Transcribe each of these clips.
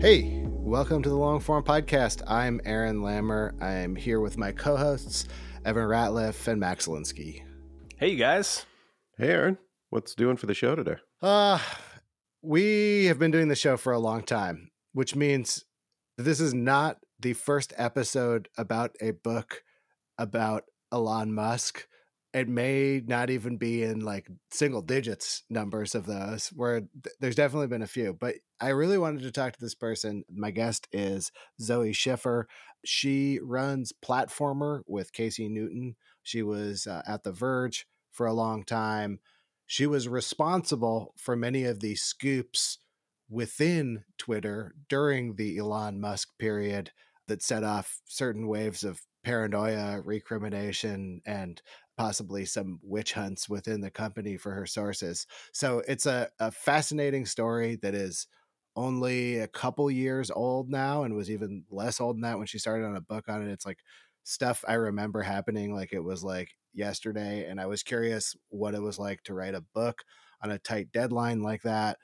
Hey, welcome to the Long Form Podcast. I'm Aaron Lammer. I'm here with my co hosts, Evan Ratliff and Max Linsky. Hey, you guys. Hey, Aaron. What's doing for the show today? Uh, we have been doing the show for a long time, which means this is not the first episode about a book about Elon Musk. It may not even be in like single digits numbers of those, where th- there's definitely been a few. But I really wanted to talk to this person. My guest is Zoe Schiffer. She runs Platformer with Casey Newton. She was uh, at The Verge for a long time. She was responsible for many of the scoops within Twitter during the Elon Musk period that set off certain waves of paranoia, recrimination, and possibly some witch hunts within the company for her sources. So it's a, a fascinating story that is only a couple years old now and was even less old than that when she started on a book on it. It's like stuff I remember happening like it was like yesterday. And I was curious what it was like to write a book on a tight deadline like that.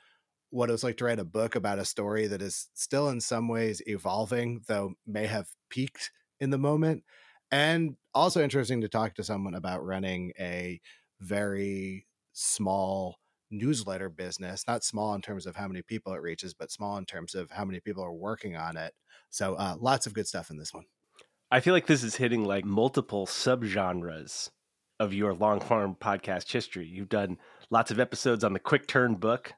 What it was like to write a book about a story that is still in some ways evolving, though may have peaked in the moment. And also interesting to talk to someone about running a very small newsletter business, not small in terms of how many people it reaches, but small in terms of how many people are working on it. So uh, lots of good stuff in this one. I feel like this is hitting like multiple subgenres of your long form podcast history. You've done lots of episodes on the quick turn book,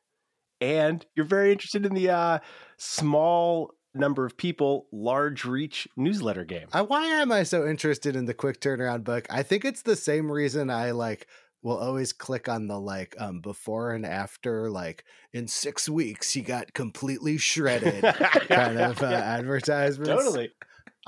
and you're very interested in the uh, small number of people, large reach newsletter game. Uh, why am I so interested in the quick turnaround book? I think it's the same reason I like will always click on the like um before and after like in six weeks he got completely shredded kind of uh, advertisements Totally.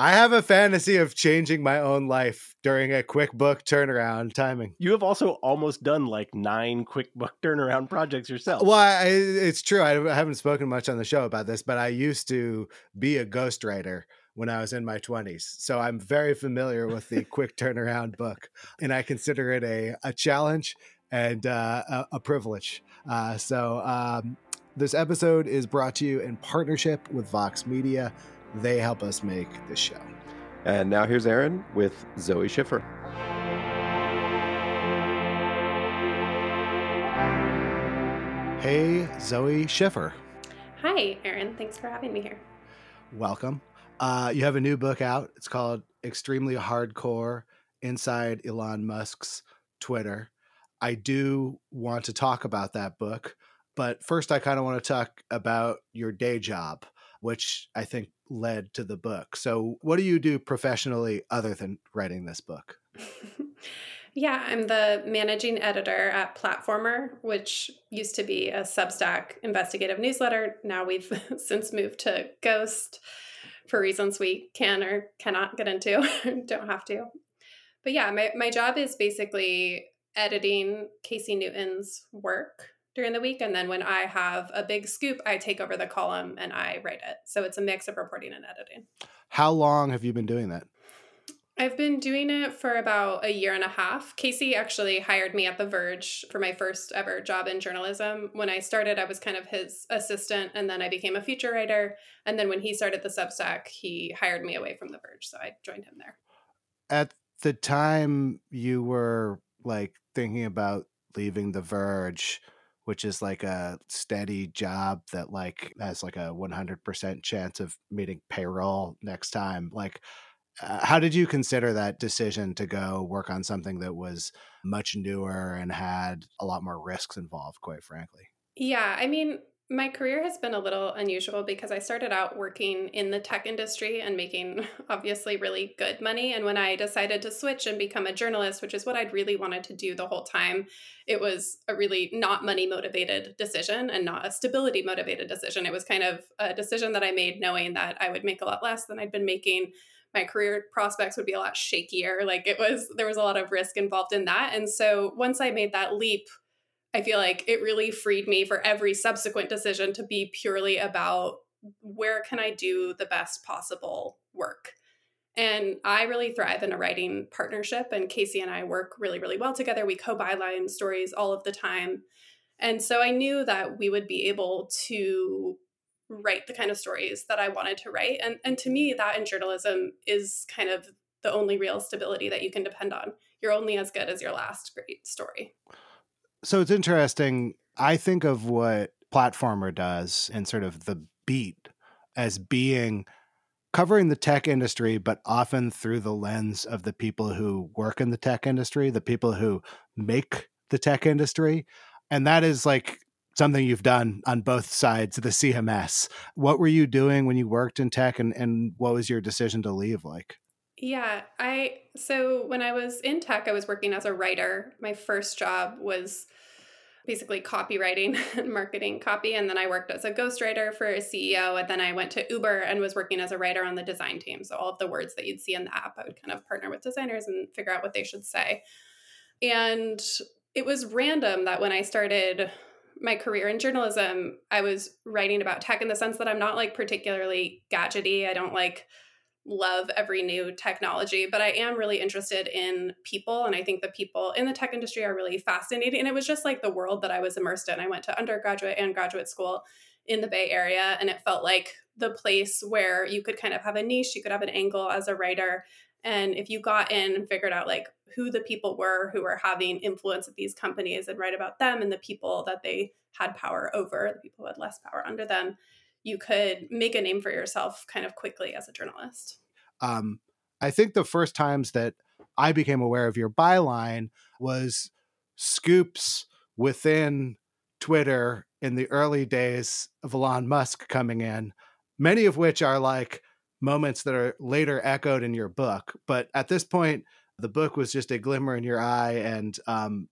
I have a fantasy of changing my own life during a quick book turnaround timing. You have also almost done like nine quick book turnaround projects yourself. Well, I, it's true. I haven't spoken much on the show about this, but I used to be a ghostwriter when I was in my 20s. So I'm very familiar with the quick turnaround book, and I consider it a, a challenge and uh, a, a, privilege. Uh, so um, this episode is brought to you in partnership with Vox Media. They help us make this show. And now here's Aaron with Zoe Schiffer. Hey, Zoe Schiffer. Hi, Aaron. Thanks for having me here. Welcome. Uh, you have a new book out. It's called Extremely Hardcore Inside Elon Musk's Twitter. I do want to talk about that book, but first, I kind of want to talk about your day job, which I think led to the book. So, what do you do professionally other than writing this book? yeah, I'm the managing editor at Platformer, which used to be a Substack investigative newsletter. Now we've since moved to Ghost for reasons we can or cannot get into, don't have to. But yeah, my, my job is basically editing Casey Newton's work during the week. And then when I have a big scoop, I take over the column and I write it. So it's a mix of reporting and editing. How long have you been doing that? I've been doing it for about a year and a half. Casey actually hired me at The Verge for my first ever job in journalism. When I started, I was kind of his assistant, and then I became a feature writer. And then when he started the Substack, he hired me away from The Verge. So I joined him there. at the time you were like thinking about leaving The Verge, which is like a steady job that like has like a 100% chance of meeting payroll next time. Like, uh, how did you consider that decision to go work on something that was much newer and had a lot more risks involved, quite frankly? Yeah, I mean, my career has been a little unusual because I started out working in the tech industry and making obviously really good money. And when I decided to switch and become a journalist, which is what I'd really wanted to do the whole time, it was a really not money motivated decision and not a stability motivated decision. It was kind of a decision that I made knowing that I would make a lot less than I'd been making. My career prospects would be a lot shakier. Like it was, there was a lot of risk involved in that. And so once I made that leap, I feel like it really freed me for every subsequent decision to be purely about where can I do the best possible work. And I really thrive in a writing partnership, and Casey and I work really, really well together. We co byline stories all of the time. And so I knew that we would be able to write the kind of stories that I wanted to write. And, and to me, that in journalism is kind of the only real stability that you can depend on. You're only as good as your last great story. So it's interesting. I think of what Platformer does and sort of the beat as being covering the tech industry, but often through the lens of the people who work in the tech industry, the people who make the tech industry. And that is like something you've done on both sides of the CMS. What were you doing when you worked in tech and, and what was your decision to leave like? Yeah, I so when I was in tech, I was working as a writer. My first job was basically copywriting and marketing copy. And then I worked as a ghostwriter for a CEO. And then I went to Uber and was working as a writer on the design team. So all of the words that you'd see in the app, I would kind of partner with designers and figure out what they should say. And it was random that when I started my career in journalism, I was writing about tech in the sense that I'm not like particularly gadgety. I don't like love every new technology, but I am really interested in people. And I think the people in the tech industry are really fascinating. And it was just like the world that I was immersed in. I went to undergraduate and graduate school in the Bay Area, and it felt like the place where you could kind of have a niche, you could have an angle as a writer. And if you got in and figured out like who the people were who were having influence at these companies and write about them and the people that they had power over, the people who had less power under them, you could make a name for yourself kind of quickly as a journalist. Um, I think the first times that I became aware of your byline was scoops within Twitter in the early days of Elon Musk coming in, many of which are like moments that are later echoed in your book. But at this point, the book was just a glimmer in your eye. And um,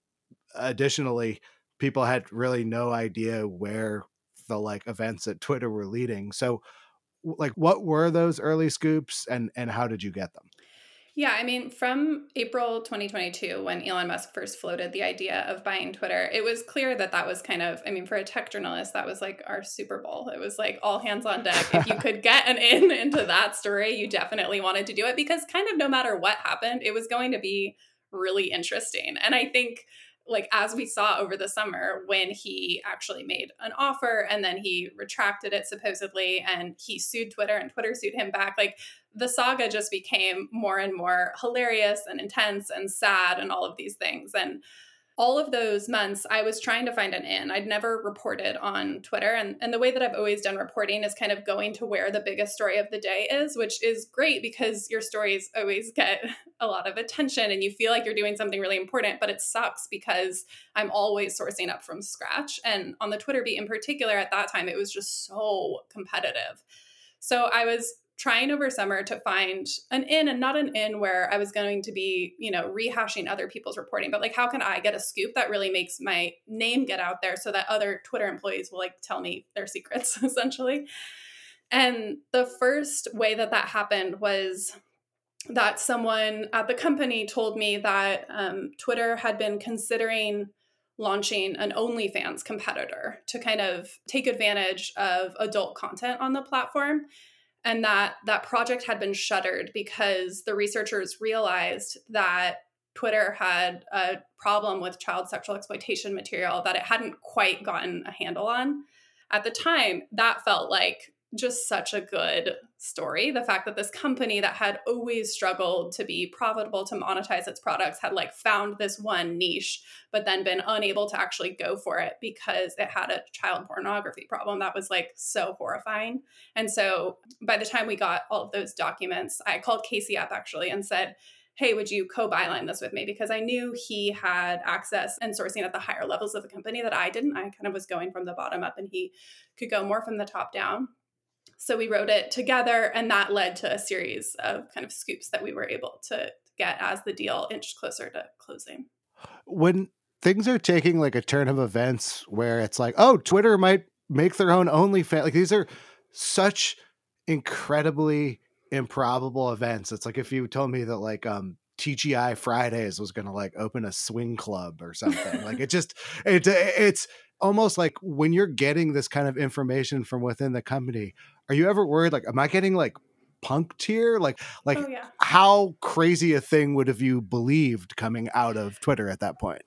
additionally, people had really no idea where the like events that Twitter were leading. So, like, what were those early scoops, and and how did you get them? Yeah, I mean, from April 2022, when Elon Musk first floated the idea of buying Twitter, it was clear that that was kind of, I mean, for a tech journalist, that was like our Super Bowl. It was like all hands on deck. if you could get an in into that story, you definitely wanted to do it because, kind of, no matter what happened, it was going to be really interesting. And I think like as we saw over the summer when he actually made an offer and then he retracted it supposedly and he sued Twitter and Twitter sued him back like the saga just became more and more hilarious and intense and sad and all of these things. And all of those months, I was trying to find an in. I'd never reported on Twitter. And, and the way that I've always done reporting is kind of going to where the biggest story of the day is, which is great because your stories always get a lot of attention and you feel like you're doing something really important. But it sucks because I'm always sourcing up from scratch. And on the Twitter beat in particular, at that time, it was just so competitive. So I was trying over summer to find an in and not an in where I was going to be, you know, rehashing other people's reporting, but like how can I get a scoop that really makes my name get out there so that other Twitter employees will like tell me their secrets essentially. And the first way that that happened was that someone at the company told me that um, Twitter had been considering launching an OnlyFans competitor to kind of take advantage of adult content on the platform and that that project had been shuttered because the researchers realized that Twitter had a problem with child sexual exploitation material that it hadn't quite gotten a handle on. At the time, that felt like just such a good story. The fact that this company that had always struggled to be profitable, to monetize its products, had like found this one niche, but then been unable to actually go for it because it had a child pornography problem. That was like so horrifying. And so by the time we got all of those documents, I called Casey up actually and said, hey, would you co byline this with me? Because I knew he had access and sourcing at the higher levels of the company that I didn't. I kind of was going from the bottom up and he could go more from the top down. So we wrote it together, and that led to a series of kind of scoops that we were able to get as the deal inched closer to closing. When things are taking like a turn of events where it's like, oh, Twitter might make their own OnlyFans, like these are such incredibly improbable events. It's like if you told me that like um TGI Fridays was to like open a swing club or something. like it just it it's almost like when you're getting this kind of information from within the company, are you ever worried like am I getting like punked here? Like like Oh, yeah. how crazy a thing would have you believed coming out of Twitter at that point?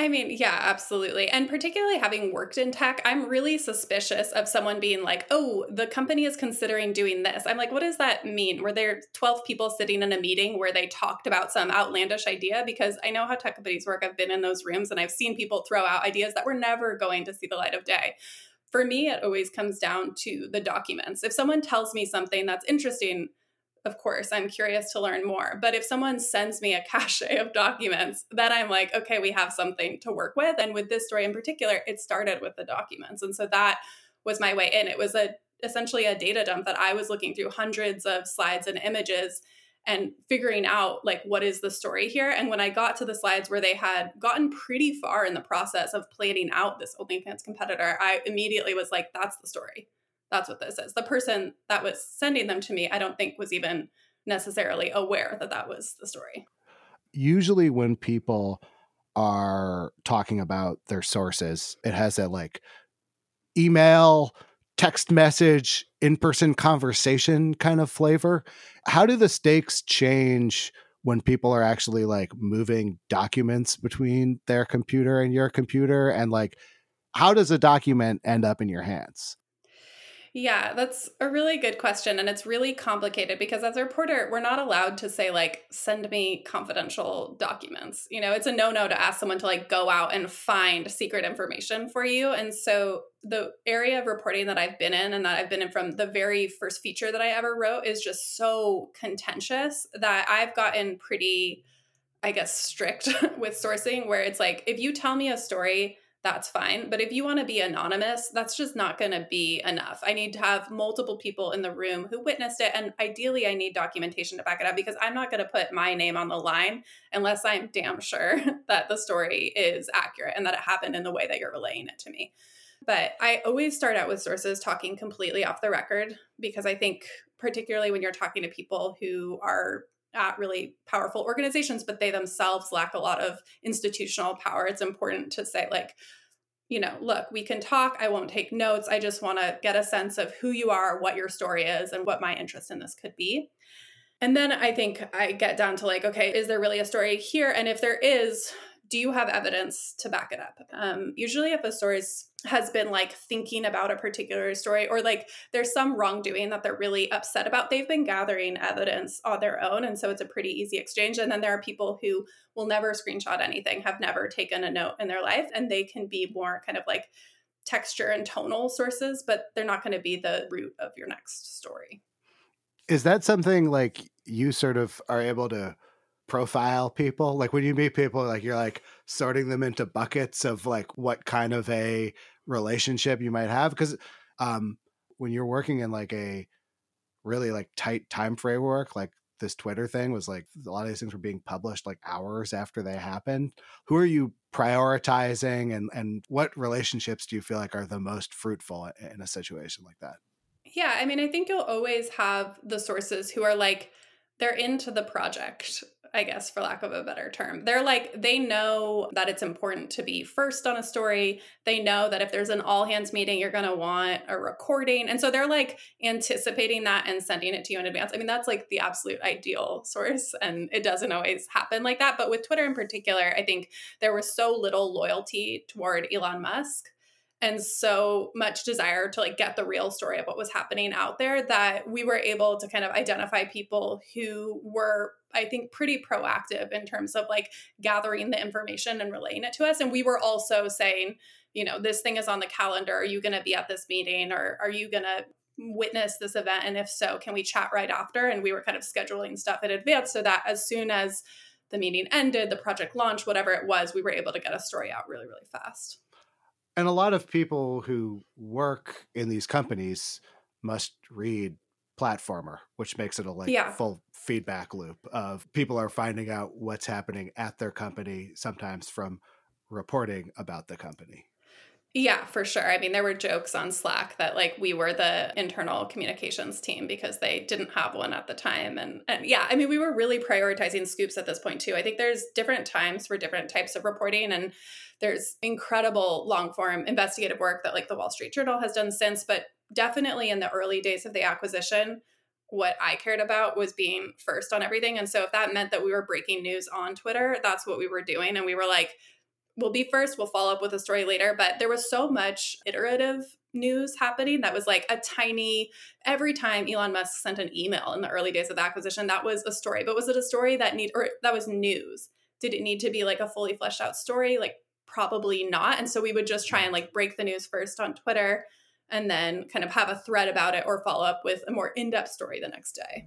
I mean, yeah, absolutely. And particularly having worked in tech, I'm really suspicious of someone being like, oh, the company is considering doing this. I'm like, what does that mean? Were there 12 people sitting in a meeting where they talked about some outlandish idea? Because I know how tech companies work. I've been in those rooms and I've seen people throw out ideas that were never going to see the light of day. For me, it always comes down to the documents. If someone tells me something that's interesting, of course, I'm curious to learn more. But if someone sends me a cache of documents, then I'm like, okay, we have something to work with. And with this story in particular, it started with the documents. And so that was my way in. It was a essentially a data dump that I was looking through hundreds of slides and images and figuring out like what is the story here. And when I got to the slides where they had gotten pretty far in the process of planning out this OnlyFans competitor, I immediately was like, that's the story that's what this is. The person that was sending them to me, I don't think was even necessarily aware that that was the story. Usually, when people are talking about their sources, it has that like email, text message, in person conversation kind of flavor. How do the stakes change when people are actually like moving documents between their computer and your computer? And like, how does a document end up in your hands? Yeah, that's a really good question. And it's really complicated because as a reporter, we're not allowed to say, like, send me confidential documents. You know, it's a no no to ask someone to, like, go out and find secret information for you. And so the area of reporting that I've been in and that I've been in from the very first feature that I ever wrote is just so contentious that I've gotten pretty, I guess, strict with sourcing, where it's like, if you tell me a story, that's fine. But if you want to be anonymous, that's just not going to be enough. I need to have multiple people in the room who witnessed it. And ideally, I need documentation to back it up because I'm not going to put my name on the line unless I'm damn sure that the story is accurate and that it happened in the way that you're relaying it to me. But I always start out with sources talking completely off the record because I think, particularly when you're talking to people who are at really powerful organizations, but they themselves lack a lot of institutional power. It's important to say, like, you know, look, we can talk. I won't take notes. I just want to get a sense of who you are, what your story is, and what my interest in this could be. And then I think I get down to like, okay, is there really a story here? And if there is, do you have evidence to back it up? Um, usually, if a story has been like thinking about a particular story or like there's some wrongdoing that they're really upset about, they've been gathering evidence on their own. And so it's a pretty easy exchange. And then there are people who will never screenshot anything, have never taken a note in their life, and they can be more kind of like texture and tonal sources, but they're not going to be the root of your next story. Is that something like you sort of are able to profile people? Like when you meet people, like you're like sorting them into buckets of like what kind of a relationship you might have? Because um, when you're working in like a really like tight time framework, like this Twitter thing was like a lot of these things were being published like hours after they happened. Who are you prioritizing and and what relationships do you feel like are the most fruitful in a situation like that? Yeah, I mean, I think you'll always have the sources who are like, they're into the project, I guess, for lack of a better term. They're like, they know that it's important to be first on a story. They know that if there's an all hands meeting, you're going to want a recording. And so they're like anticipating that and sending it to you in advance. I mean, that's like the absolute ideal source. And it doesn't always happen like that. But with Twitter in particular, I think there was so little loyalty toward Elon Musk and so much desire to like get the real story of what was happening out there that we were able to kind of identify people who were i think pretty proactive in terms of like gathering the information and relaying it to us. And we were also saying you know this thing is on the calendar. Are you going to be at this meeting? Or are you going to witness this event? And if so can we chat right after? And we were kind of scheduling stuff in advance so that as soon as the meeting ended the project launched whatever it was we were able to get a story out really really fast and a lot of people who work in these companies must read platformer which makes it a like Yeah. full feedback loop of people are finding out what's happening at their company sometimes from reporting about the company Yeah, for sure. I mean, there were jokes on Slack that like we were the internal communications team because they didn't have one at the time. And, and yeah, I mean, we were really prioritizing scoops at this point too. I think there's different times for different types of reporting and there's incredible long form investigative work that like the Wall Street Journal has done since, but definitely in the early days of the acquisition, what I cared about was being first on everything. And so if that meant that we were breaking news on Twitter, that's what we were doing. And we were like, we'll be first, we'll follow up with a story later. But there was so much iterative news happening that was like a tiny, every time Elon Musk sent an email in the early days of the acquisition, that was a story. But was it a story that need or that was news? Did it need to be like a fully fleshed out story? Like probably not. And so we would just try and like break the news first on Twitter and then kind of have a thread about it or follow up with a more in-depth story the next day.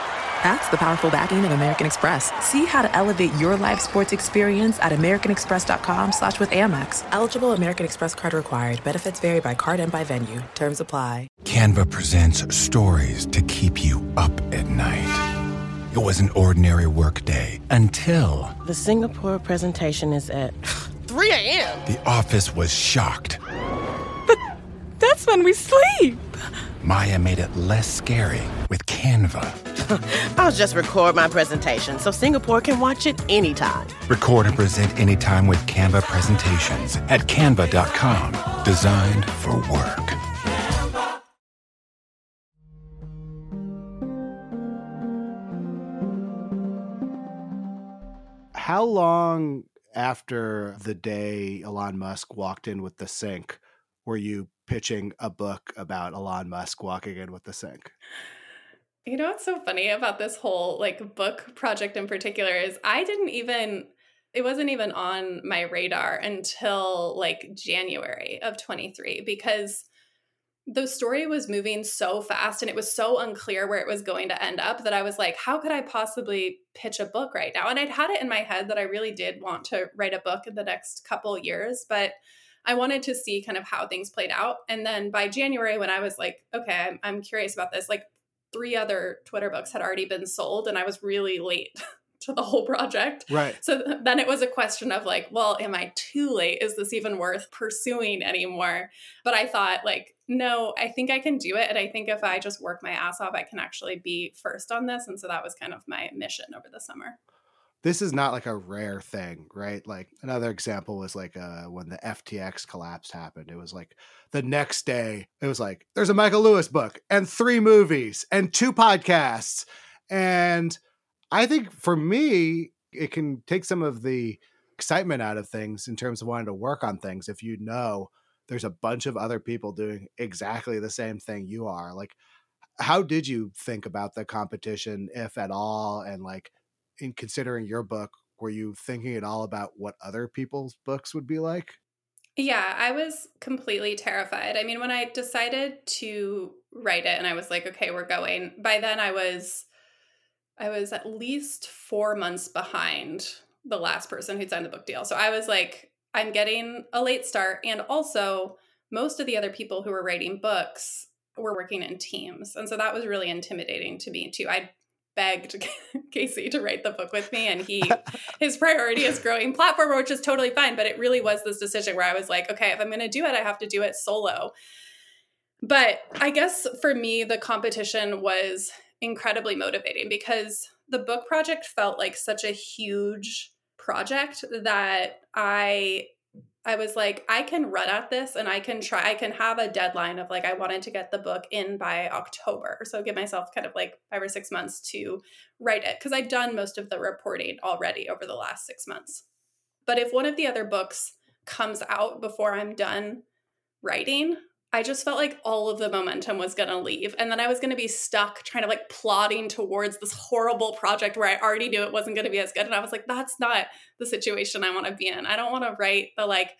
That's the powerful backing of American Express. See how to elevate your live sports experience at americanexpress.com slash with Amex. Eligible American Express card required. Benefits vary by card and by venue. Terms apply. Canva presents stories to keep you up at night. It was an ordinary workday until The Singapore presentation is at 3 a.m. the office was shocked. That's when we sleep. Maya made it less scary with Canva. I'll just record my presentation so Singapore can watch it anytime. Record and present anytime with Canva presentations at canva.com. Designed for work. How long after the day Elon Musk walked in with the sink were you pitching a book about Elon Musk walking in with the sink? You know what's so funny about this whole like book project in particular is I didn't even it wasn't even on my radar until like January of 23 because the story was moving so fast and it was so unclear where it was going to end up that I was like, how could I possibly pitch a book right now? And I'd had it in my head that I really did want to write a book in the next couple years, but I wanted to see kind of how things played out. And then by January, when I was like, okay, I'm, I'm curious about this, like three other Twitter books had already been sold, and I was really late to the whole project. Right. So th- then it was a question of like, well, am I too late? Is this even worth pursuing anymore? But I thought, like, no, I think I can do it. And I think if I just work my ass off, I can actually be first on this. And so that was kind of my mission over the summer. This is not like a rare thing, right? Like another example was like uh, when the FTX collapse happened. It was like the next day, it was like, there's a Michael Lewis book and three movies and two podcasts. And I think for me, it can take some of the excitement out of things in terms of wanting to work on things if you know there's a bunch of other people doing exactly the same thing you are. Like, how did you think about the competition, if at all? And like, in considering your book, were you thinking at all about what other people's books would be like? Yeah, I was completely terrified. I mean, when I decided to write it and I was like, okay, we're going, by then I was I was at least 4 months behind the last person who'd signed the book deal. So I was like, I'm getting a late start and also most of the other people who were writing books were working in teams. And so that was really intimidating to me too. I begged Casey to write the book with me and he his priority is growing platform which is totally fine but it really was this decision where I was like okay if I'm going to do it I have to do it solo. But I guess for me, the competition was incredibly motivating because the book project felt like such a huge project that I I was like, I can run at this and I can try, I can have a deadline of like, I wanted to get the book in by October. So give myself kind of like five or six months to write it because I've done most of the reporting already over the last six months. But if one of the other books comes out before I'm done writing, I just felt like all of the momentum was going to leave. And then I was going to be stuck trying to like plotting towards this horrible project where I already knew it wasn't going to be as good. And I was like, that's not the situation I want to be in. I don't want to write the like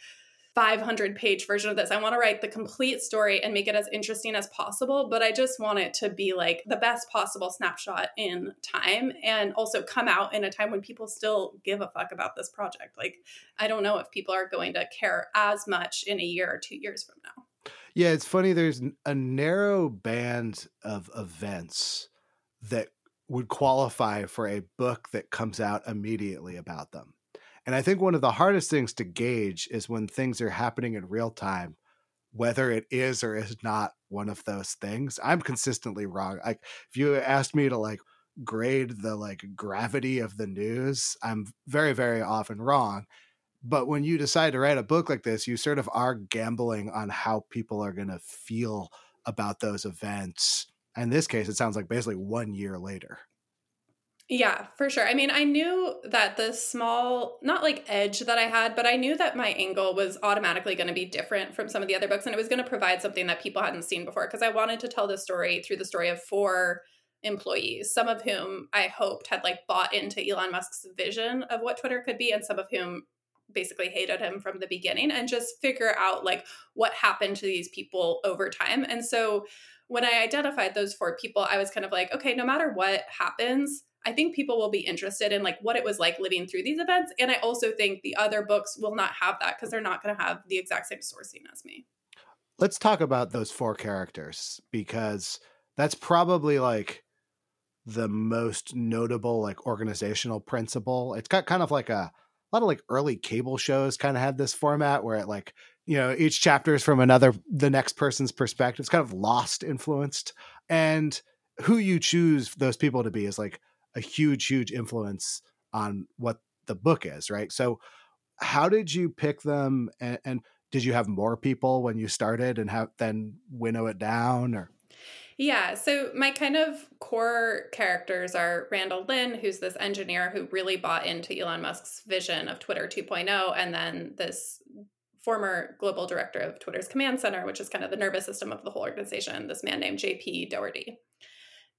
500 page version of this. I want to write the complete story and make it as interesting as possible. But I just want it to be like the best possible snapshot in time and also come out in a time when people still give a fuck about this project. Like, I don't know if people are going to care as much in a year or two years from now. Yeah, it's funny. There's a narrow band of events that would qualify for a book that comes out immediately about them. And I think one of the hardest things to gauge is when things are happening in real time, whether it is or is not one of those things. I'm consistently wrong. Like if you asked me to like grade the like gravity of the news, I'm very, very often wrong. But when you decide to write a book like this, you sort of are gambling on how people are going to feel about those events. In this case, it sounds like basically one year later. Yeah, for sure. I mean, I knew that the small, not like edge that I had, but I knew that my angle was automatically going to be different from some of the other books and it was going to provide something that people hadn't seen before because I wanted to tell the story through the story of four employees, some of whom I hoped had like bought into Elon Musk's vision of what Twitter could be and some of whom basically hated him from the beginning and just figure out like what happened to these people over time. And so when I identified those four people, I was kind of like, okay, no matter what happens, I think people will be interested in like what it was like living through these events. And I also think the other books will not have that because they're not going to have the exact same sourcing as me. Let's talk about those four characters because that's probably like the most notable like organizational principle. It's got kind of like a a lot of like early cable shows kind of had this format where it like you know each chapter is from another the next person's perspective it's kind of lost influenced and who you choose those people to be is like a huge huge influence on what the book is right? So how did you pick them and, and did you have more people when you started and have then winnow it down or yeah. So my kind of core characters are Randall Lin, who's this engineer who really bought into Elon Musk's vision of Twitter 2.0, and then this former global director of Twitter's command center, which is kind of the nervous system of the whole organization, this man named JP Daugherty.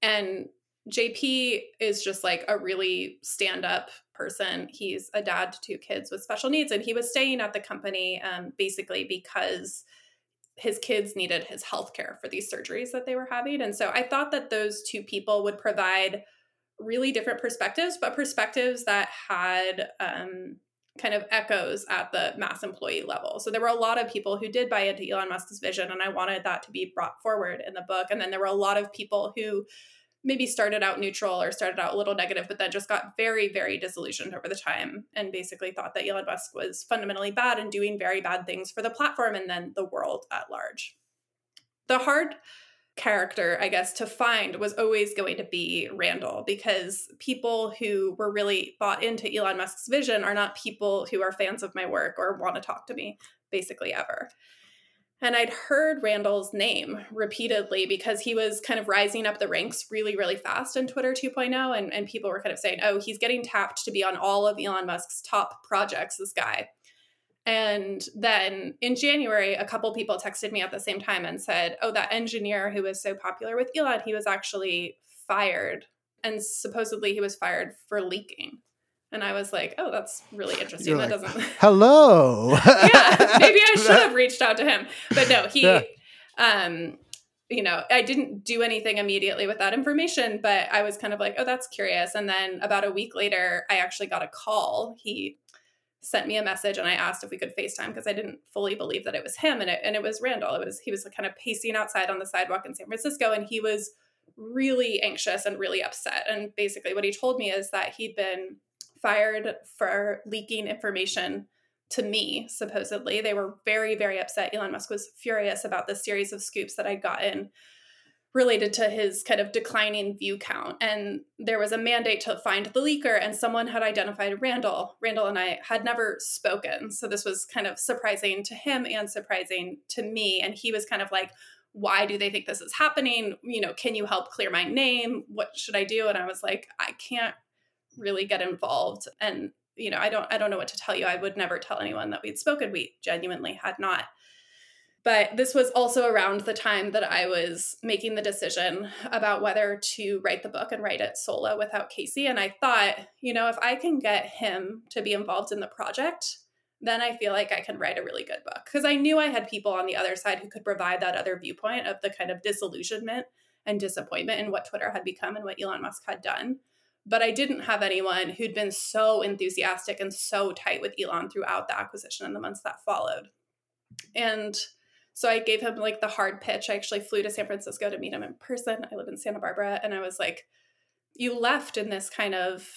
And JP is just like a really stand up person. He's a dad to two kids with special needs, and he was staying at the company um, basically because his kids needed his health care for these surgeries that they were having. And so I thought that those two people would provide really different perspectives, but perspectives that had um, kind of echoes at the mass employee level. So there were a lot of people who did buy into Elon Musk's vision, and I wanted that to be brought forward in the book. And then there were a lot of people who maybe started out neutral or started out a little negative, but then just got very, very disillusioned over the time and basically thought that Elon Musk was fundamentally bad and doing very bad things for the platform and then the world at large. The hard character, I guess, to find was always going to be Randall because people who were really bought into Elon Musk's vision are not people who are fans of my work or want to talk to me basically ever. And I'd heard Randall's name repeatedly because he was kind of rising up the ranks really, really fast in Twitter 2.0. And, and people were kind of saying, oh, he's getting tapped to be on all of Elon Musk's top projects, this guy. And then in January, a couple people texted me at the same time and said, oh, that engineer who was so popular with Elon, he was actually fired. And supposedly he was fired for leaking. And I was like, oh, that's really interesting. You're that like, doesn't. Hello. yeah, maybe I should have reached out to him. But no, he, yeah. um, you know, I didn't do anything immediately with that information, but I was kind of like, oh, that's curious. And then about a week later, I actually got a call. He sent me a message and I asked if we could FaceTime because I didn't fully believe that it was him. And it, and it was Randall. It was, he was kind of pacing outside on the sidewalk in San Francisco and he was really anxious and really upset. And basically what he told me is that he'd been fired for leaking information to me, supposedly. They were very, very upset. Elon Musk was furious about the series of scoops that I'd gotten related to his kind of declining view count. And there was a mandate to find the leaker, and someone had identified Randall. Randall and I had never spoken. So this was kind of surprising to him and surprising to me. And he was kind of like, why do they think this is happening? You know, can you help clear my name? What should I do? And I was like, I can't really get involved. And, you know, I don't I don't know what to tell you. I would never tell anyone that we'd spoken. We genuinely had not. But this was also around the time that I was making the decision about whether to write the book and write it solo without Casey. And I thought, you know, if I can get him to be involved in the project, then I feel like I can write a really good book. Because I knew I had people on the other side who could provide that other viewpoint of the kind of disillusionment and disappointment in what Twitter had become and what Elon Musk had done. But I didn't have anyone who'd been so enthusiastic and so tight with Elon throughout the acquisition and the months that followed. And so I gave him like the hard pitch. I actually flew to San Francisco to meet him in person. I live in Santa Barbara. And I was like, You left in this kind of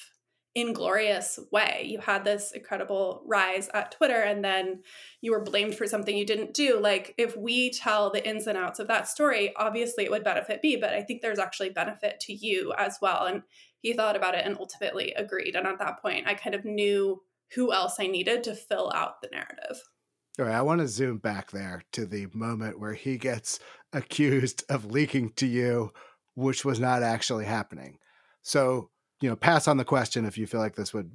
inglorious way. You had this incredible rise at Twitter and then you were blamed for something you didn't do. Like, if we tell the ins and outs of that story, obviously it would benefit me, but I think there's actually benefit to you as well. And he thought about it and ultimately agreed. And at that point, I kind of knew who else I needed to fill out the narrative. All right, I want to zoom back there to the moment where he gets accused of leaking to you, which was not actually happening. So, you know, pass on the question if you feel like this would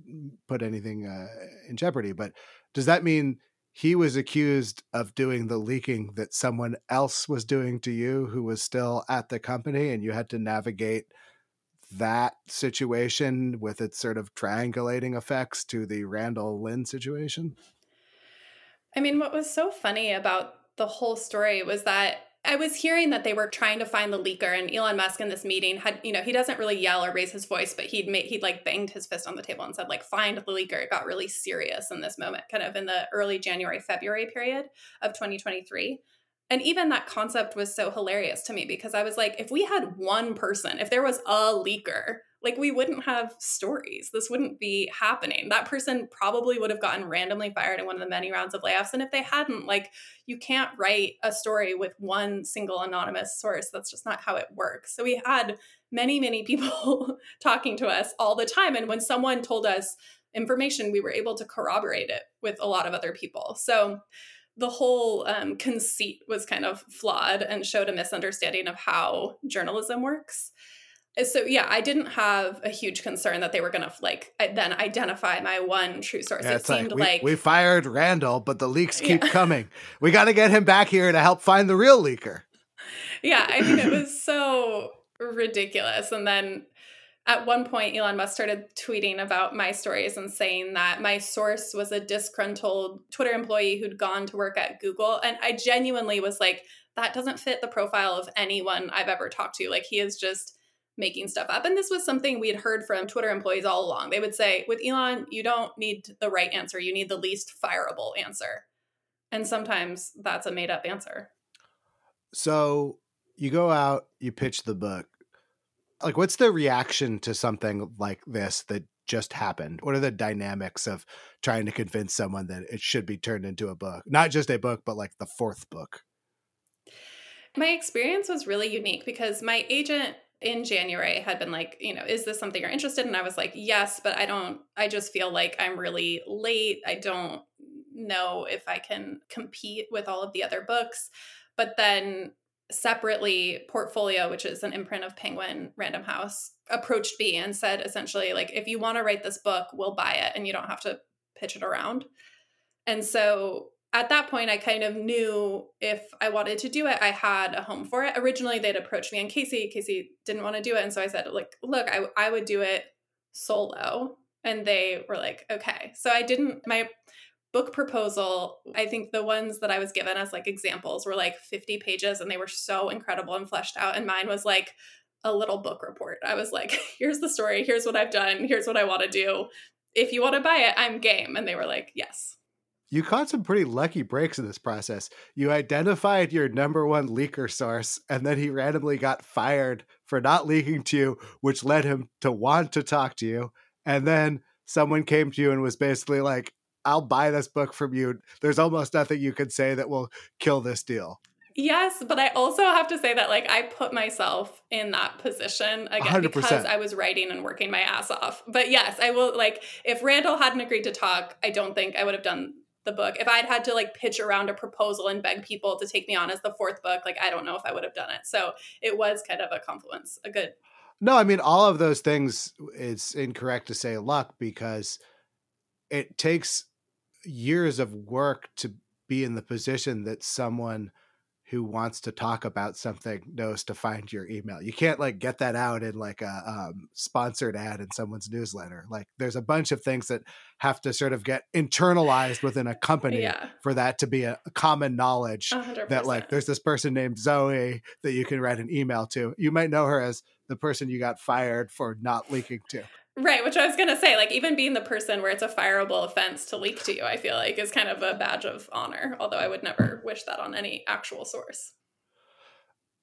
put anything uh, in jeopardy. But does that mean he was accused of doing the leaking that someone else was doing to you who was still at the company and you had to navigate that situation with its sort of triangulating effects to the Randall Lin situation? I mean, what was so funny about the whole story was that I was hearing that they were trying to find the leaker, and Elon Musk in this meeting had, you know, he doesn't really yell or raise his voice, but he'd made he'd like banged his fist on the table and said, like, find the leaker. It got really serious in this moment, kind of in the early January, February period of 2023. And even that concept was so hilarious to me because I was like, if we had one person, if there was a leaker like we wouldn't have stories. This wouldn't be happening. That person probably would have gotten randomly fired in one of the many rounds of layoffs. And if they hadn't, like you can't write a story with one single anonymous source. That's just not how it works. So we had many, many people talking to us all the time. And when someone told us information, we were able to corroborate it with a lot of other people. So the whole um, conceit was kind of flawed and showed a misunderstanding of how journalism works. So yeah i didn't have a huge concern that they were going to like then identify my one true source yeah, it seemed like we, like we, fired randall but the leaks keep yeah. coming we got to get him back here to help find the real leaker yeah i mean it was so ridiculous and then at one point elon musk started tweeting about my stories and saying that my source was a disgruntled twitter employee who'd gone to work at google and i genuinely was like that doesn't fit the profile of anyone i've ever talked to like he is just making stuff up. And this was something we had heard from Twitter employees all along. They would say, with Elon, you don't need the right answer, you need the least fireable answer. And sometimes that's a made up answer. So you go out, you pitch the book. Like, what's the reaction to something like this that just happened? What are the dynamics of trying to convince someone that it should be turned into a book? Not just a book, but like the fourth book. My experience was really unique because my agent in January had been like, you know, is this something you're interested in? And I was like, yes, but I don't, I just feel like I'm really late. I don't know if I can compete with all of the other books. But then separately, Portfolio, which is an imprint of Penguin Random House, approached me and said essentially, like, if you want to write this book, we'll buy it and you don't have to pitch it around. And so at that point, I kind of knew if I wanted to do it, I had a home for it. Originally, they'd approached me and Casey. Casey didn't want to do it. And so I said, like, look, I, I would do it solo. And they were like, okay. So I didn't, my book proposal, I think the ones that I was given as like examples were like 50 pages and they were so incredible and fleshed out. And mine was like a little book report. I was like, here's the story. Here's what I've done. Here's what I want to do. If you want to buy it, I'm game. And they were like, yes you caught some pretty lucky breaks in this process. You identified your number one leaker source, and then he randomly got fired for not leaking to you, which led him to want to talk to you. And then someone came to you and was basically like, I'll buy this book from you. There's almost nothing you can say that will kill this deal. Yes, but I also have to say that like I put myself in that position again 100%. because I was writing and working my ass off. But yes, I will like if Randall hadn't agreed to talk, I don't think I would have done the book. If I'd had to like pitch around a proposal and beg people to take me on as the fourth book, like I don't know if I would have done it. So it was kind of a confluence, a good No, I mean all of those things. It's incorrect to say luck because it takes years of work to be in the position that someone who wants to talk about something knows to find your email. You can't like get that out in like a um, sponsored ad in someone's newsletter. Like there's a bunch of things that have to sort of get internalized within a company Yeah. for that to be a, a common knowledge a hundred that like there's this person named Zoe that you can write an email to. You might know her as the person you got fired for not leaking to. Right, which I was gonna say, like even being the person where it's a fireable offense to leak to you, I feel like is kind of a badge of honor. Although I would never wish that on any actual source.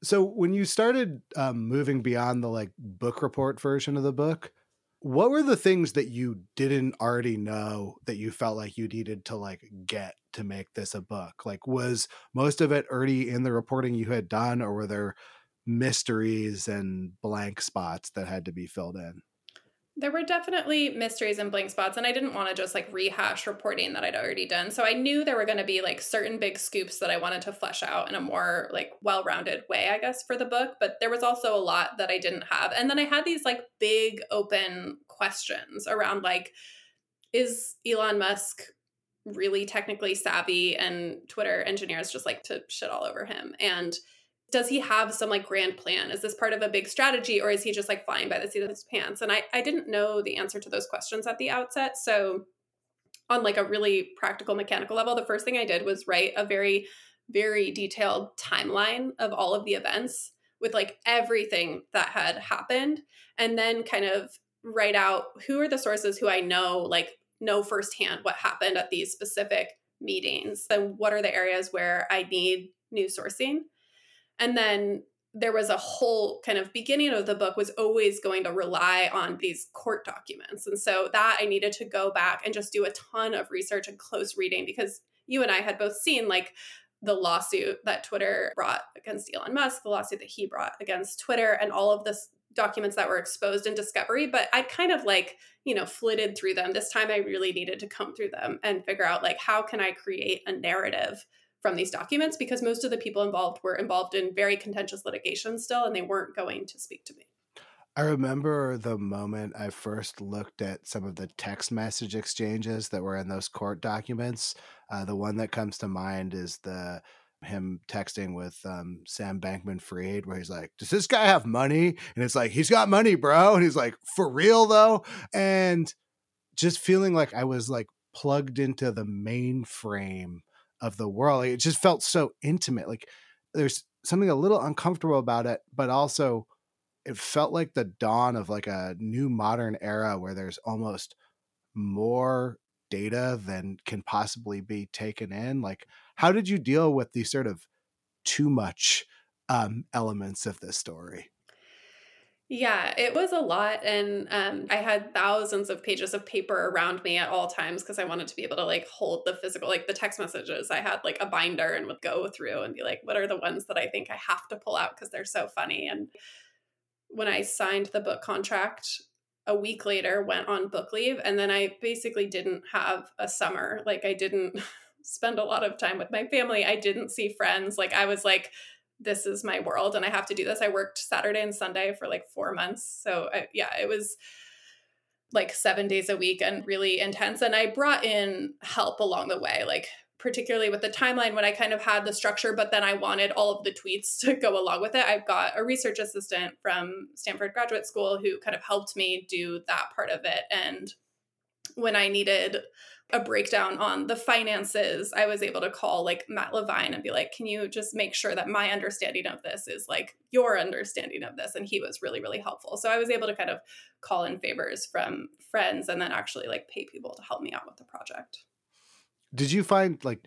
So when you started um, moving beyond the like book report version of the book, what were the things that you didn't already know that you felt like you needed to like get to make this a book? Like was most of it already in the reporting you had done or were there mysteries and blank spots that had to be filled in? There were definitely mysteries and blank spots, and I didn't want to just like rehash reporting that I'd already done. So I knew there were going to be like certain big scoops that I wanted to flesh out in a more like well rounded way, I guess, for the book. But there was also a lot that I didn't have. And then I had these like big open questions around like, is Elon Musk really technically savvy and Twitter engineers just like to shit all over him? And does he have some like grand plan? Is this part of a big strategy or is he just like flying by the seat of his pants? And I, I didn't know the answer to those questions at the outset. So on like a really practical mechanical level, the first thing I did was write a very, very detailed timeline of all of the events with like everything that had happened and then kind of write out who are the sources who I know like know firsthand what happened at these specific meetings and what are the areas where I need new sourcing. And then there was a whole kind of beginning of the book was always going to rely on these court documents. And so that I needed to go back and just do a ton of research and close reading because you and I had both seen like the lawsuit that Twitter brought against Elon Musk, the lawsuit that he brought against Twitter, and all of this documents that were exposed in discovery but i'd kind of like you know flitted through them this time i really needed to come through them and figure out like how can i create a narrative from these documents because most of the people involved were involved in very contentious litigation still and they weren't going to speak to me I remember the moment I first looked at some of the text message exchanges that were in those court documents. Uh, the one that comes to mind is the him texting with um, Sam Bankman Fried, where he's like, Does this guy have money? And it's like, He's got money, bro. And he's like, For real, though? And just feeling like I was like plugged into the mainframe of the world. Like, it just felt so intimate. Like, there's something a little uncomfortable about it, but also it felt like the dawn of like a new modern era where there's almost more data than can possibly be taken in like how did you deal with these sort of too much um, elements of this story Yeah, it was a lot. And um, I had thousands of pages of paper around me at all times because I wanted to be able to like hold the physical, like the text messages. I had like a binder and would go through and be like, what are the ones that I think I have to pull out because they're so funny? And when I signed the book contract, a week later went on book leave. And then I basically didn't have a summer. Like I didn't spend a lot of time with my family. I didn't see friends. Like I was like, this is my world and I have to do this. I worked Saturday and Sunday for like four months. So I, yeah, it was like seven days a week and really intense. And I brought in help along the way, like particularly with the timeline when I kind of had the structure, but then I wanted all of the tweets to go along with it. I've got a research assistant from Stanford Graduate School who kind of helped me do that part of it. And when I needed a breakdown on the finances, I was able to call like Matt Levine and be like, can you just make sure that my understanding of this is like your understanding of this? And he was really, really helpful. So I was able to kind of call in favors from friends and then actually like pay people to help me out with the project. did you find like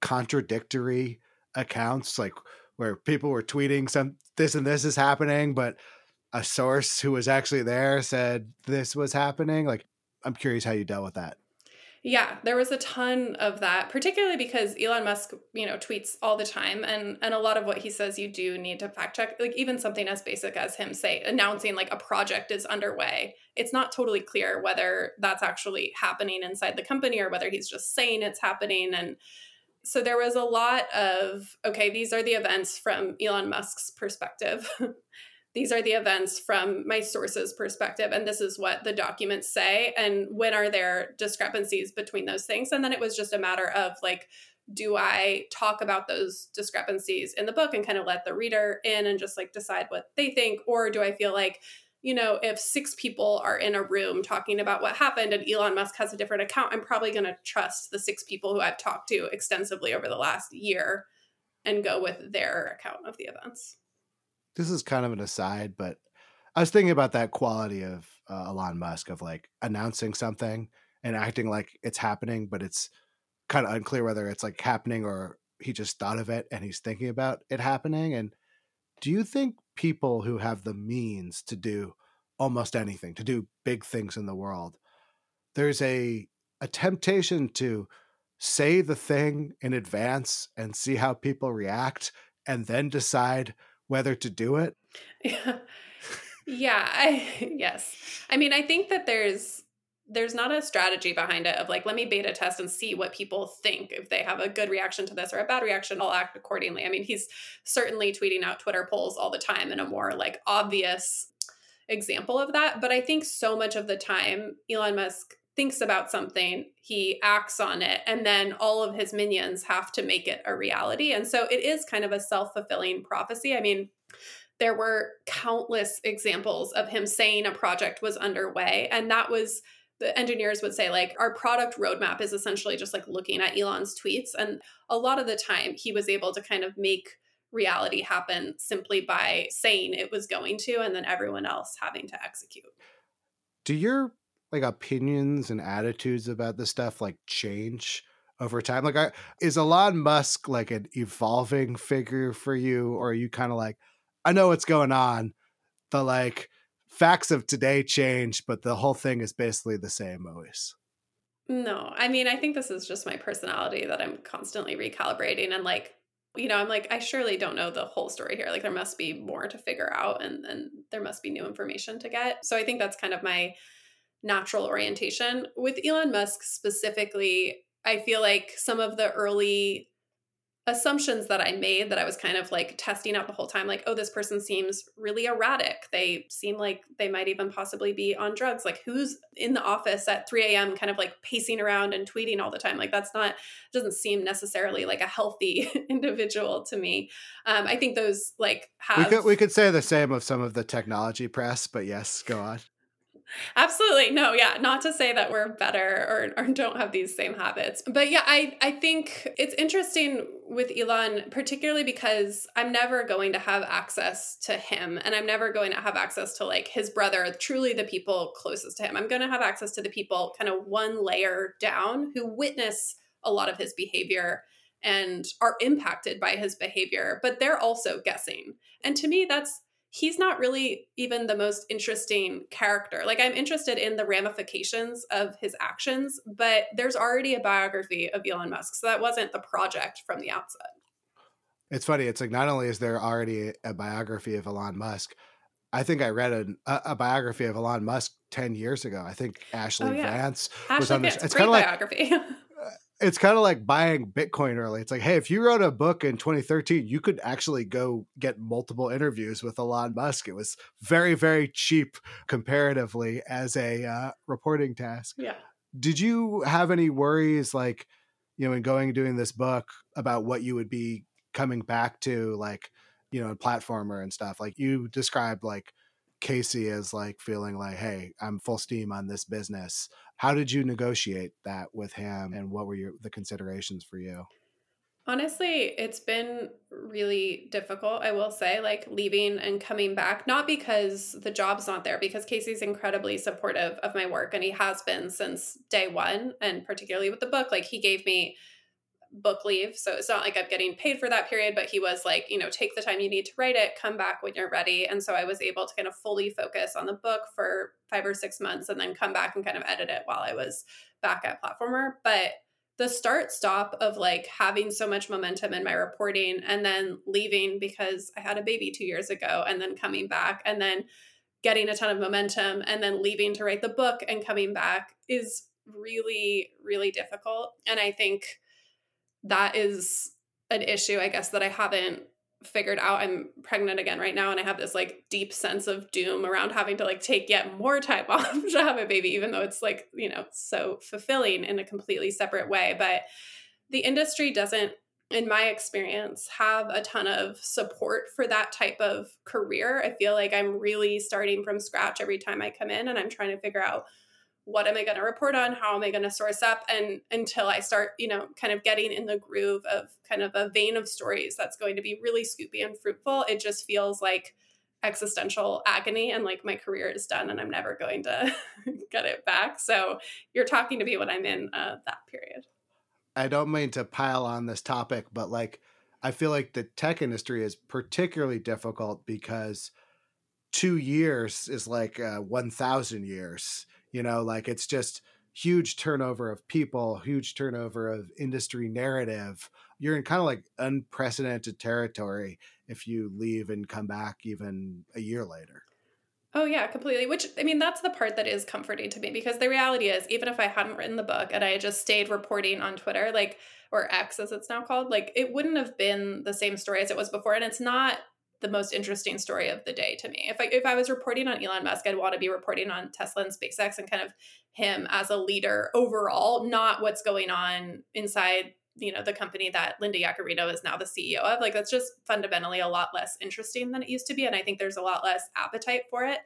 contradictory accounts like where people were tweeting some this and this is happening but a source who was actually there said this was happening like i'm curious how you dealt with that Yeah, there was a ton of that, particularly because Elon Musk, you know, tweets all the time and and a lot of what he says you do need to fact check. Like even something as basic as him say announcing like a project is underway. It's not totally clear whether that's actually happening inside the company or whether he's just saying it's happening and so there was a lot of okay, these are the events from Elon Musk's perspective. these are the events from my source's perspective and this is what the documents say and when are there discrepancies between those things? And then it was just a matter of like do i talk about those discrepancies in the book and kind of let the reader in and just like decide what they think? Or do i feel like you know if six people are in a room talking about what happened and elon musk has a different account i'm probably going to trust the six people who i've talked to extensively over the last year and go with their account of the events this is kind of an aside, but I was thinking about that quality of uh, Elon Musk of like announcing something and acting like it's happening, but it's kind of unclear whether it's like happening or he just thought of it and he's thinking about it happening. And do you think people who have the means to do almost anything, to do big things in the world, there's a a temptation to say the thing in advance and see how people react and then decide whether to do it. Yeah. Yeah, I yes. I mean, I think that there's there's not a strategy behind it of like let me beta test and see what people think if they have a good reaction to this or a bad reaction i'll act accordingly i mean he's certainly tweeting out twitter polls all the time in a more like obvious example of that but i think so much of the time elon musk thinks about something he acts on it and then all of his minions have to make it a reality and so it is kind of a self-fulfilling prophecy i mean there were countless examples of him saying a project was underway and that was the engineers would say like our product roadmap is essentially just like looking at Elon's tweets and a lot of the time he was able to kind of make reality happen simply by saying it was going to and then everyone else having to execute. Do your like opinions and attitudes about this stuff like change over time? Like I, is Elon Musk like an evolving figure for you or are you kind of like I know what's going on. The like facts of today change, but the whole thing is basically the same always. No, I mean, I think this is just my personality that I'm constantly recalibrating and like, you know, I'm like, I surely don't know the whole story here. Like, there must be more to figure out and, and there must be new information to get. So I think that's kind of my natural orientation. With Elon Musk specifically, I feel like some of the early assumptions that I made that I was kind of like testing out the whole time like, oh, this person seems really erratic. They seem like they might even possibly be on drugs. Like, who's in the office at 3 a.m., kind of like pacing around and tweeting all the time? Like, that's not, doesn't seem necessarily like a healthy individual to me. Um, I think those like have. We could, we could say the same of some of the technology press, but yes, go on. Absolutely. No, yeah. Not to say that we're better or, or don't have these same habits. But yeah, I, I think it's interesting with Elon, particularly because I'm never going to have access to him and I'm never going to have access to like his brother, truly the people closest to him. I'm going to have access to the people kind of one layer down who witness a lot of his behavior and are impacted by his behavior, but they're also guessing. And to me, that's he's not really even the most interesting character. Like I'm interested in the ramifications of his actions, but there's already a biography of Elon Musk. So that wasn't the project from the outset. It's funny. It's like not only is there already a biography of Elon Musk, I think I read a, a biography of Elon Musk 10 years ago. I think Ashlee oh, yeah. Vance Ashlee was on this. Vance, it's kind of like biography. it's kind of like buying Bitcoin early. It's like, hey, if you wrote a book in 2013, you could actually go get multiple interviews with Elon Musk. It was very, very cheap comparatively as a uh, reporting task. Yeah. Did you have any worries, like, you know, in going doing this book about what you would be coming back to, like, you know, in platformer and stuff? Like you described, like Casey is like feeling like, hey, I'm full steam on this business. How did you negotiate that with him and what were your the considerations for you? Honestly, it's been really difficult, I will say, like leaving and coming back, not because the job's not there, because Casey's incredibly supportive of my work and he has been since day one, and particularly with the book. Like, he gave me book leave. So it's not like I'm getting paid for that period, but he was like, you know, take the time you need to write it, come back when you're ready. And so I was able to kind of fully focus on the book for five or six months and then come back and kind of edit it while I was back at Platformer. But the start stop of like having so much momentum in my reporting and then leaving because I had a baby two years ago and then coming back and then getting a ton of momentum and then leaving to write the book and coming back is really, really difficult. And I think that is an issue, I guess, that I haven't figured out. I'm pregnant again right now, and I have this like deep sense of doom around having to like take yet more time off to have a baby, even though it's like, you know, so fulfilling in a completely separate way. But the industry doesn't in my experience, have a ton of support for that type of career. I feel like I'm really starting from scratch every time I come in and I'm trying to figure out what am I going to report on? How am I going to source up? And until I start, you know, kind of getting in the groove of kind of a vein of stories that's going to be really scoopy and fruitful, it just feels like existential agony and like my career is done and I'm never going to get it back. So you're talking to me when I'm in uh, that period. I don't mean to pile on this topic, but like I feel like the tech industry is particularly difficult because two years is like uh, 1,000 years you know like it's just huge turnover of people huge turnover of industry narrative you're in kind of like unprecedented territory if you leave and come back even a year later Oh yeah, completely. Which I mean, that's the part that is comforting to me because the reality is, even if I hadn't written the book and I just stayed reporting on Twitter, like or X as it's now called, like it wouldn't have been the same story as it was before. And it's not the most interesting story of the day to me. If I if I was reporting on Elon Musk, I'd want to be reporting on Tesla and SpaceX and kind of him as a leader overall, not what's going on inside you know the company that Linda Yaccarino is now the CEO of. Like that's just fundamentally a lot less interesting than it used to be, and I think there's a lot less appetite for it.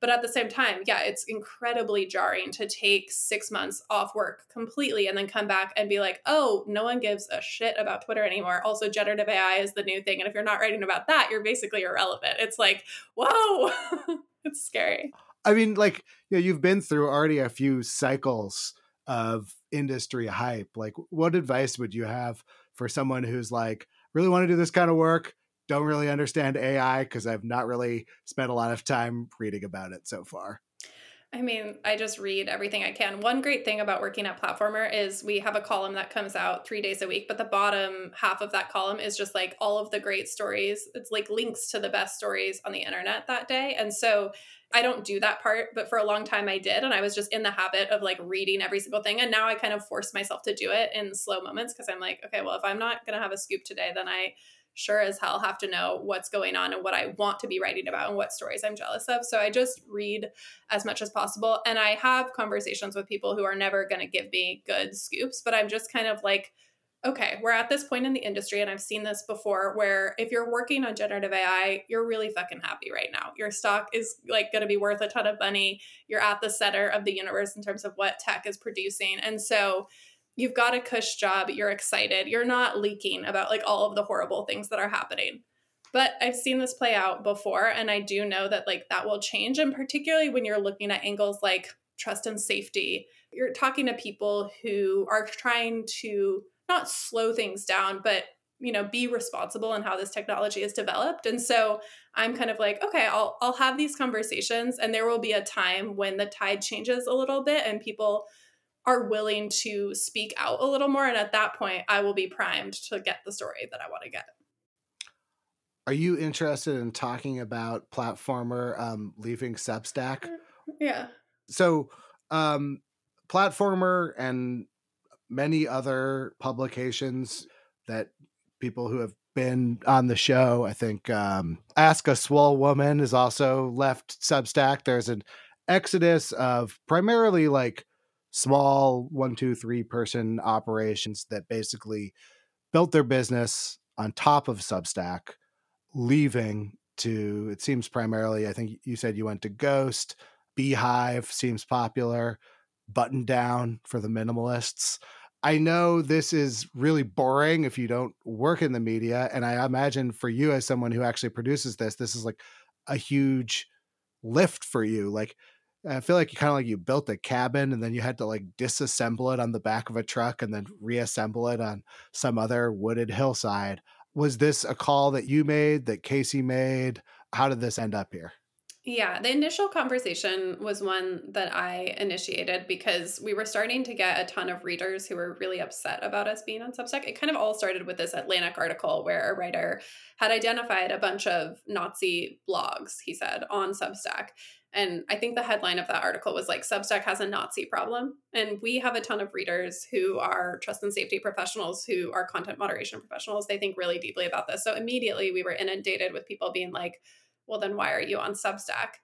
But at the same time, yeah, it's incredibly jarring to take six months off work completely and then come back and be like, oh, no one gives a shit about Twitter anymore. Also, generative AI is the new thing. And if you're not writing about that, you're basically irrelevant. It's like, whoa, it's scary. I mean, like, you know, you've been through already a few cycles of industry hype. Like, what advice would you have for someone who's like, really want to do this kind of work? Don't really understand AI because I've not really spent a lot of time reading about it so far. I mean, I just read everything I can. One great thing about working at Platformer is we have a column that comes out three days a week, but the bottom half of that column is just like all of the great stories. It's like links to the best stories on the internet that day. And so I don't do that part, but for a long time I did. And I was just in the habit of like reading every single thing. And now I kind of force myself to do it in slow moments because I'm like, okay, well, if I'm not going to have a scoop today, then I sure as hell have to know what's going on and what I want to be writing about and what stories I'm jealous of. So I just read as much as possible. And I have conversations with people who are never going to give me good scoops, but I'm just kind of like, okay, we're at this point in the industry, and I've seen this before where if you're working on generative AI, you're really fucking happy right now. Your stock is like going to be worth a ton of money. You're at the center of the universe in terms of what tech is producing. And so, you've got a cush job, you're excited, you're not leaking about like all of the horrible things that are happening. But I've seen this play out before, and I do know that like that will change. And particularly when you're looking at angles like trust and safety, you're talking to people who are trying to not slow things down, but you know be responsible in how this technology is developed and so i'm kind of like okay i'll i'll have these conversations and there will be a time when the tide changes a little bit and people are willing to speak out a little more. And at that point, I will be primed to get the story that I want to get. Are you interested in talking about Platformer um, leaving Substack? Mm, yeah. So, um, Platformer and many other publications that people who have been on the show, I think um, Ask a Swole Woman is also left Substack. There's an exodus of primarily like small one, two, three person operations that basically built their business on top of Substack, leaving to, it seems primarily, I think you said you went to Ghost, beehiiv seems popular, Buttondown for the minimalists. I know this is really boring if you don't work in the media. And I imagine for you, as someone who actually produces this, this is like a huge lift for you. Like, I feel like you kind of like you built a cabin and then you had to like disassemble it on the back of a truck and then reassemble it on some other wooded hillside. Was this a call that you made, that Casey made? How did this end up here? Yeah, the initial conversation was one that I initiated because we were starting to get a ton of readers who were really upset about us being on Substack. It kind of all started with this Atlantic article where a writer had identified a bunch of Nazi blogs, he said, on Substack. And I think the headline of that article was like Substack has a Nazi problem. And we have a ton of readers who are trust and safety professionals, who are content moderation professionals. They think really deeply about this. So immediately we were inundated with people being like, well, then why are you on Substack?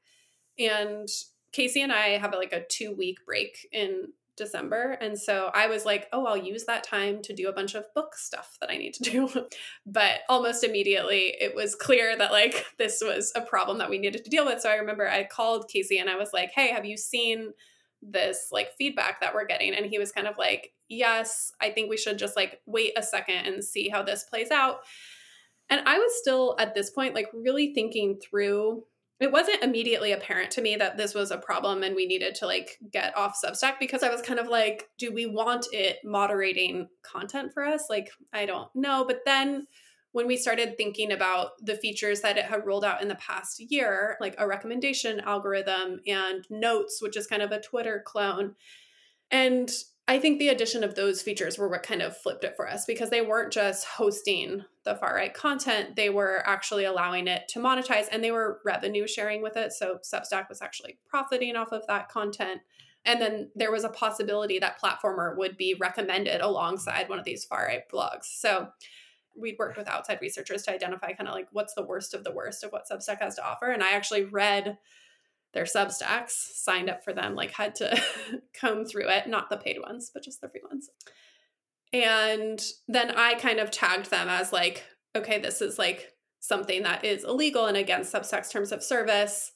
And Casey and I have like a two week break in December. And so I was like, oh, I'll use that time to do a bunch of book stuff that I need to do. but almost immediately, it was clear that like this was a problem that we needed to deal with. So I remember I called Casey and I was like, hey, have you seen this like feedback that we're getting? And he was kind of like, yes, I think we should just like wait a second and see how this plays out. And I was still at this point, like, really thinking through. It wasn't immediately apparent to me that this was a problem and we needed to like get off Substack because I was kind of like, do we want it moderating content for us? Like, I don't know. But then when we started thinking about the features that it had rolled out in the past year, like a recommendation algorithm and notes, which is kind of a Twitter clone, and I think the addition of those features were what kind of flipped it for us because they weren't just hosting the far right content, they were actually allowing it to monetize and they were revenue sharing with it. So Substack was actually profiting off of that content. And then there was a possibility that Platformer would be recommended alongside one of these far right blogs. So we'd worked with outside researchers to identify kind of like what's the worst of the worst of what Substack has to offer. And I actually read their Substacks, signed up for them, like had to comb through it, not the paid ones, but just the free ones. And then I kind of tagged them as like, okay, this is like something that is illegal and against Substack's terms of service.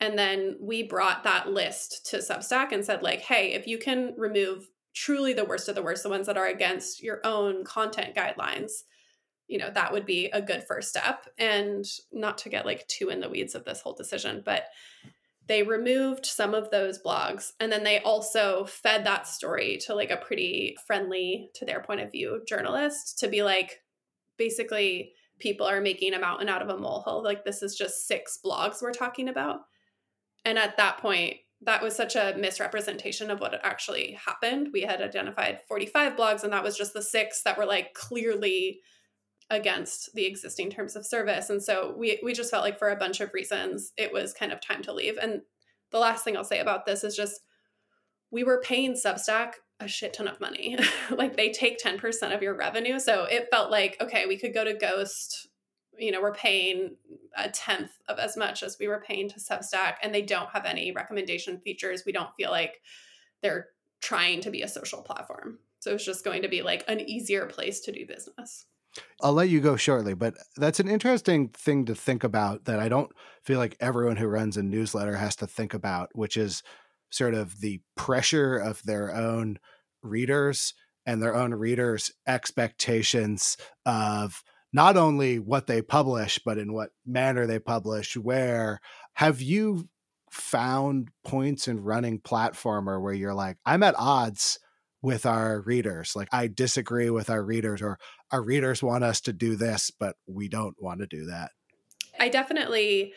And then we brought that list to Substack and said, like, hey, if you can remove truly the worst of the worst, the ones that are against your own content guidelines, you know, that would be a good first step. And not to get like too in the weeds of this whole decision, but they removed some of those blogs and then they also fed that story to like a pretty friendly to their point of view journalist to be like basically people are making a mountain out of a molehill. Like this is just six blogs we're talking about. And at that point that was such a misrepresentation of what actually happened. We had identified 45 blogs and that was just the six that were like clearly against the existing terms of service. And so we we just felt like for a bunch of reasons it was kind of time to leave. And the last thing I'll say about this is just we were paying Substack a shit ton of money. like they take 10% of your revenue. So it felt like, okay, we could go to Ghost. You know, we're paying a tenth of as much as we were paying to Substack, and they don't have any recommendation features. We don't feel like they're trying to be a social platform. So it's just going to be like an easier place to do business. I'll let you go shortly, but that's an interesting thing to think about that I don't feel like everyone who runs a newsletter has to think about, which is sort of the pressure of their own readers and their own readers' expectations of not only what they publish, but in what manner they publish, where. Have you found points in running platformer where you're like, I'm at odds with our readers. Like, I disagree with our readers, or our readers want us to do this, but we don't want to do that. I definitely,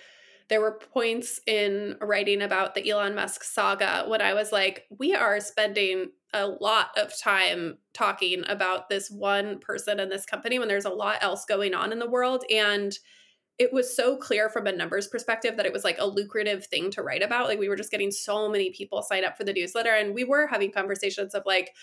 there were points in writing about the Elon Musk saga when I was like, we are spending a lot of time talking about this one person and this company when there's a lot else going on in the world. And it was so clear from a numbers perspective that it was like a lucrative thing to write about. Like we were just getting so many people sign up for the newsletter and we were having conversations of like,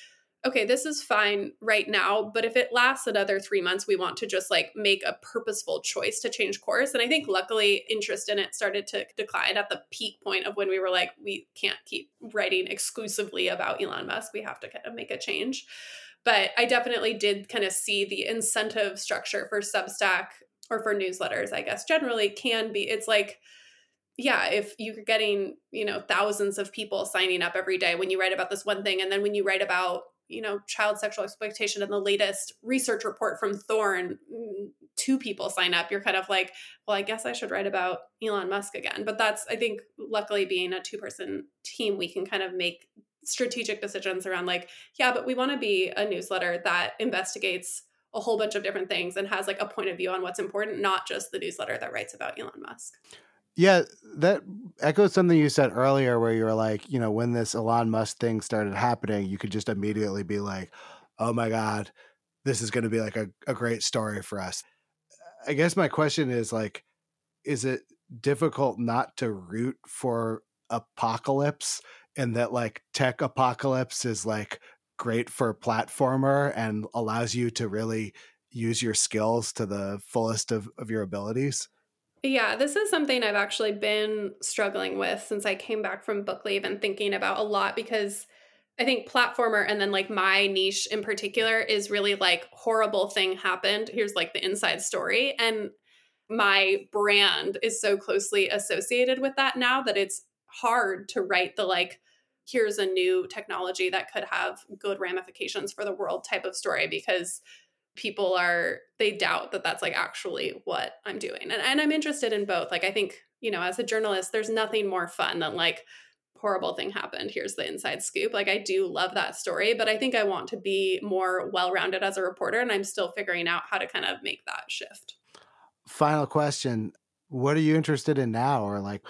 okay, this is fine right now, but if it lasts another three months, we want to just like make a purposeful choice to change course. And I think luckily interest in it started to decline at the peak point of when we were like, we can't keep writing exclusively about Elon Musk. We have to kind of make a change. But I definitely did kind of see the incentive structure for Substack or for newsletters, I guess, generally can be. It's like, yeah, if you're getting, you know, thousands of people signing up every day when you write about this one thing, and then when you write about, you know, child sexual exploitation in the latest research report from Thorn, mm, two people sign up, you're kind of like, well, I guess I should write about Elon Musk again. But that's, I think, luckily being a two person team, we can kind of make strategic decisions around like, yeah, but we want to be a newsletter that investigates a whole bunch of different things and has like a point of view on what's important, not just the newsletter that writes about Elon Musk. Yeah, that echoes something you said earlier where you were like, you know, when this Elon Musk thing started happening, you could just immediately be like, oh my God, this is going to be like a, a great story for us. I guess my question is like, is it difficult not to root for apocalypse and that like tech apocalypse is like great for platformer and allows you to really use your skills to the fullest of, of your abilities? Yeah, this is something I've actually been struggling with since I came back from book leave and thinking about a lot because I think platformer and then like my niche in particular is really like horrible thing happened. Here's like the inside story. And my brand is so closely associated with that now that it's hard to write the like, here's a new technology that could have good ramifications for the world type of story because people are they doubt that that's like actually what i'm doing. And, and i'm interested in both. Like i think you know as a journalist there's nothing more fun than like horrible thing happened. Here's the inside scoop. Like i do love that story but i think i want to be more well-rounded as a reporter and i'm still figuring out how to kind of make that shift. Final question. What are you interested in now? Or like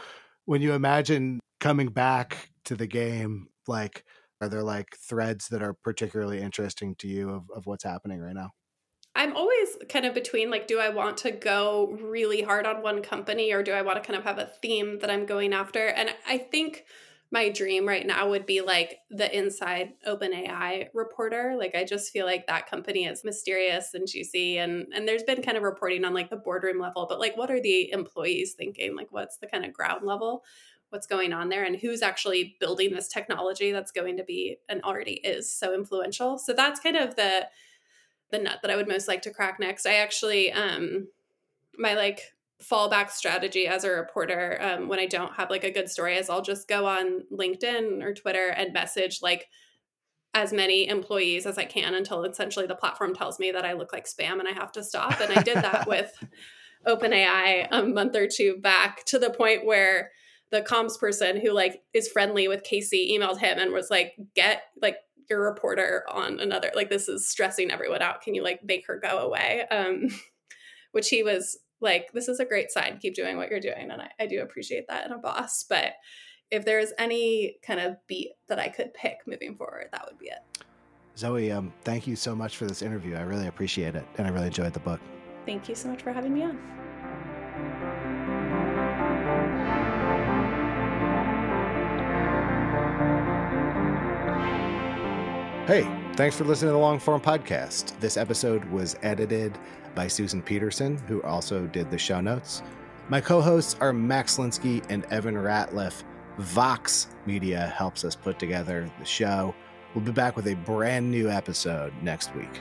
when you imagine coming back to the game like are there like threads that are particularly interesting to you of, of what's happening right now I'm always kind of between like, do I want to go really hard on one company or do I want to kind of have a theme that I'm going after? And I think my dream right now would be like the inside OpenAI reporter. Like I just feel like that company is mysterious and juicy and and there's been kind of reporting on like the boardroom level, but like what are the employees thinking? Like what's the kind of ground level? What's going on there and who's actually building this technology that's going to be and already is so influential. So that's kind of the the nut that I would most like to crack next. I actually, um, my like fallback strategy as a reporter um, when I don't have like a good story is I'll just go on LinkedIn or Twitter and message like as many employees as I can until essentially the platform tells me that I look like spam and I have to stop. And I did that with OpenAI a month or two back to the point where the comms person who like is friendly with Casey emailed him and was like, get like your reporter on another like this is stressing everyone out. Can you like make her go away? Um which he was like this is a great sign. Keep doing what you're doing. And I, I do appreciate that in a boss. But if there's any kind of beat that i could pick moving forward that would be it. Zoe um thank you so much for this interview. I really appreciate it and i really enjoyed the book. Thank you so much for having me on Hey, thanks for listening to the Long Form Podcast. This episode was edited by Susan Peterson, who also did the show notes. My co hosts are Max Linsky and Evan Ratliff. Vox Media helps us put together the show. We'll be back with a brand new episode next week.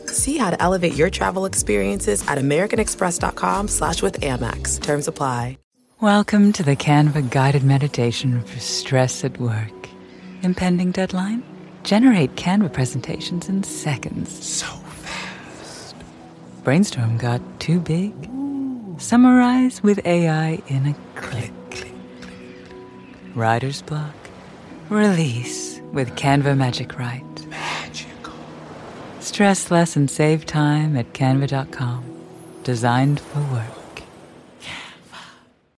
See how to elevate your travel experiences at americanexpress.com slash with Amex. Terms apply. Welcome to the Canva guided meditation for stress at work. Impending deadline? Generate Canva presentations in seconds. So fast. Brainstorm got too big? Summarize with AI in a click click click. Writer's block? Release with Canva Magic Write. Stress less and save time at canva.com. Designed for work.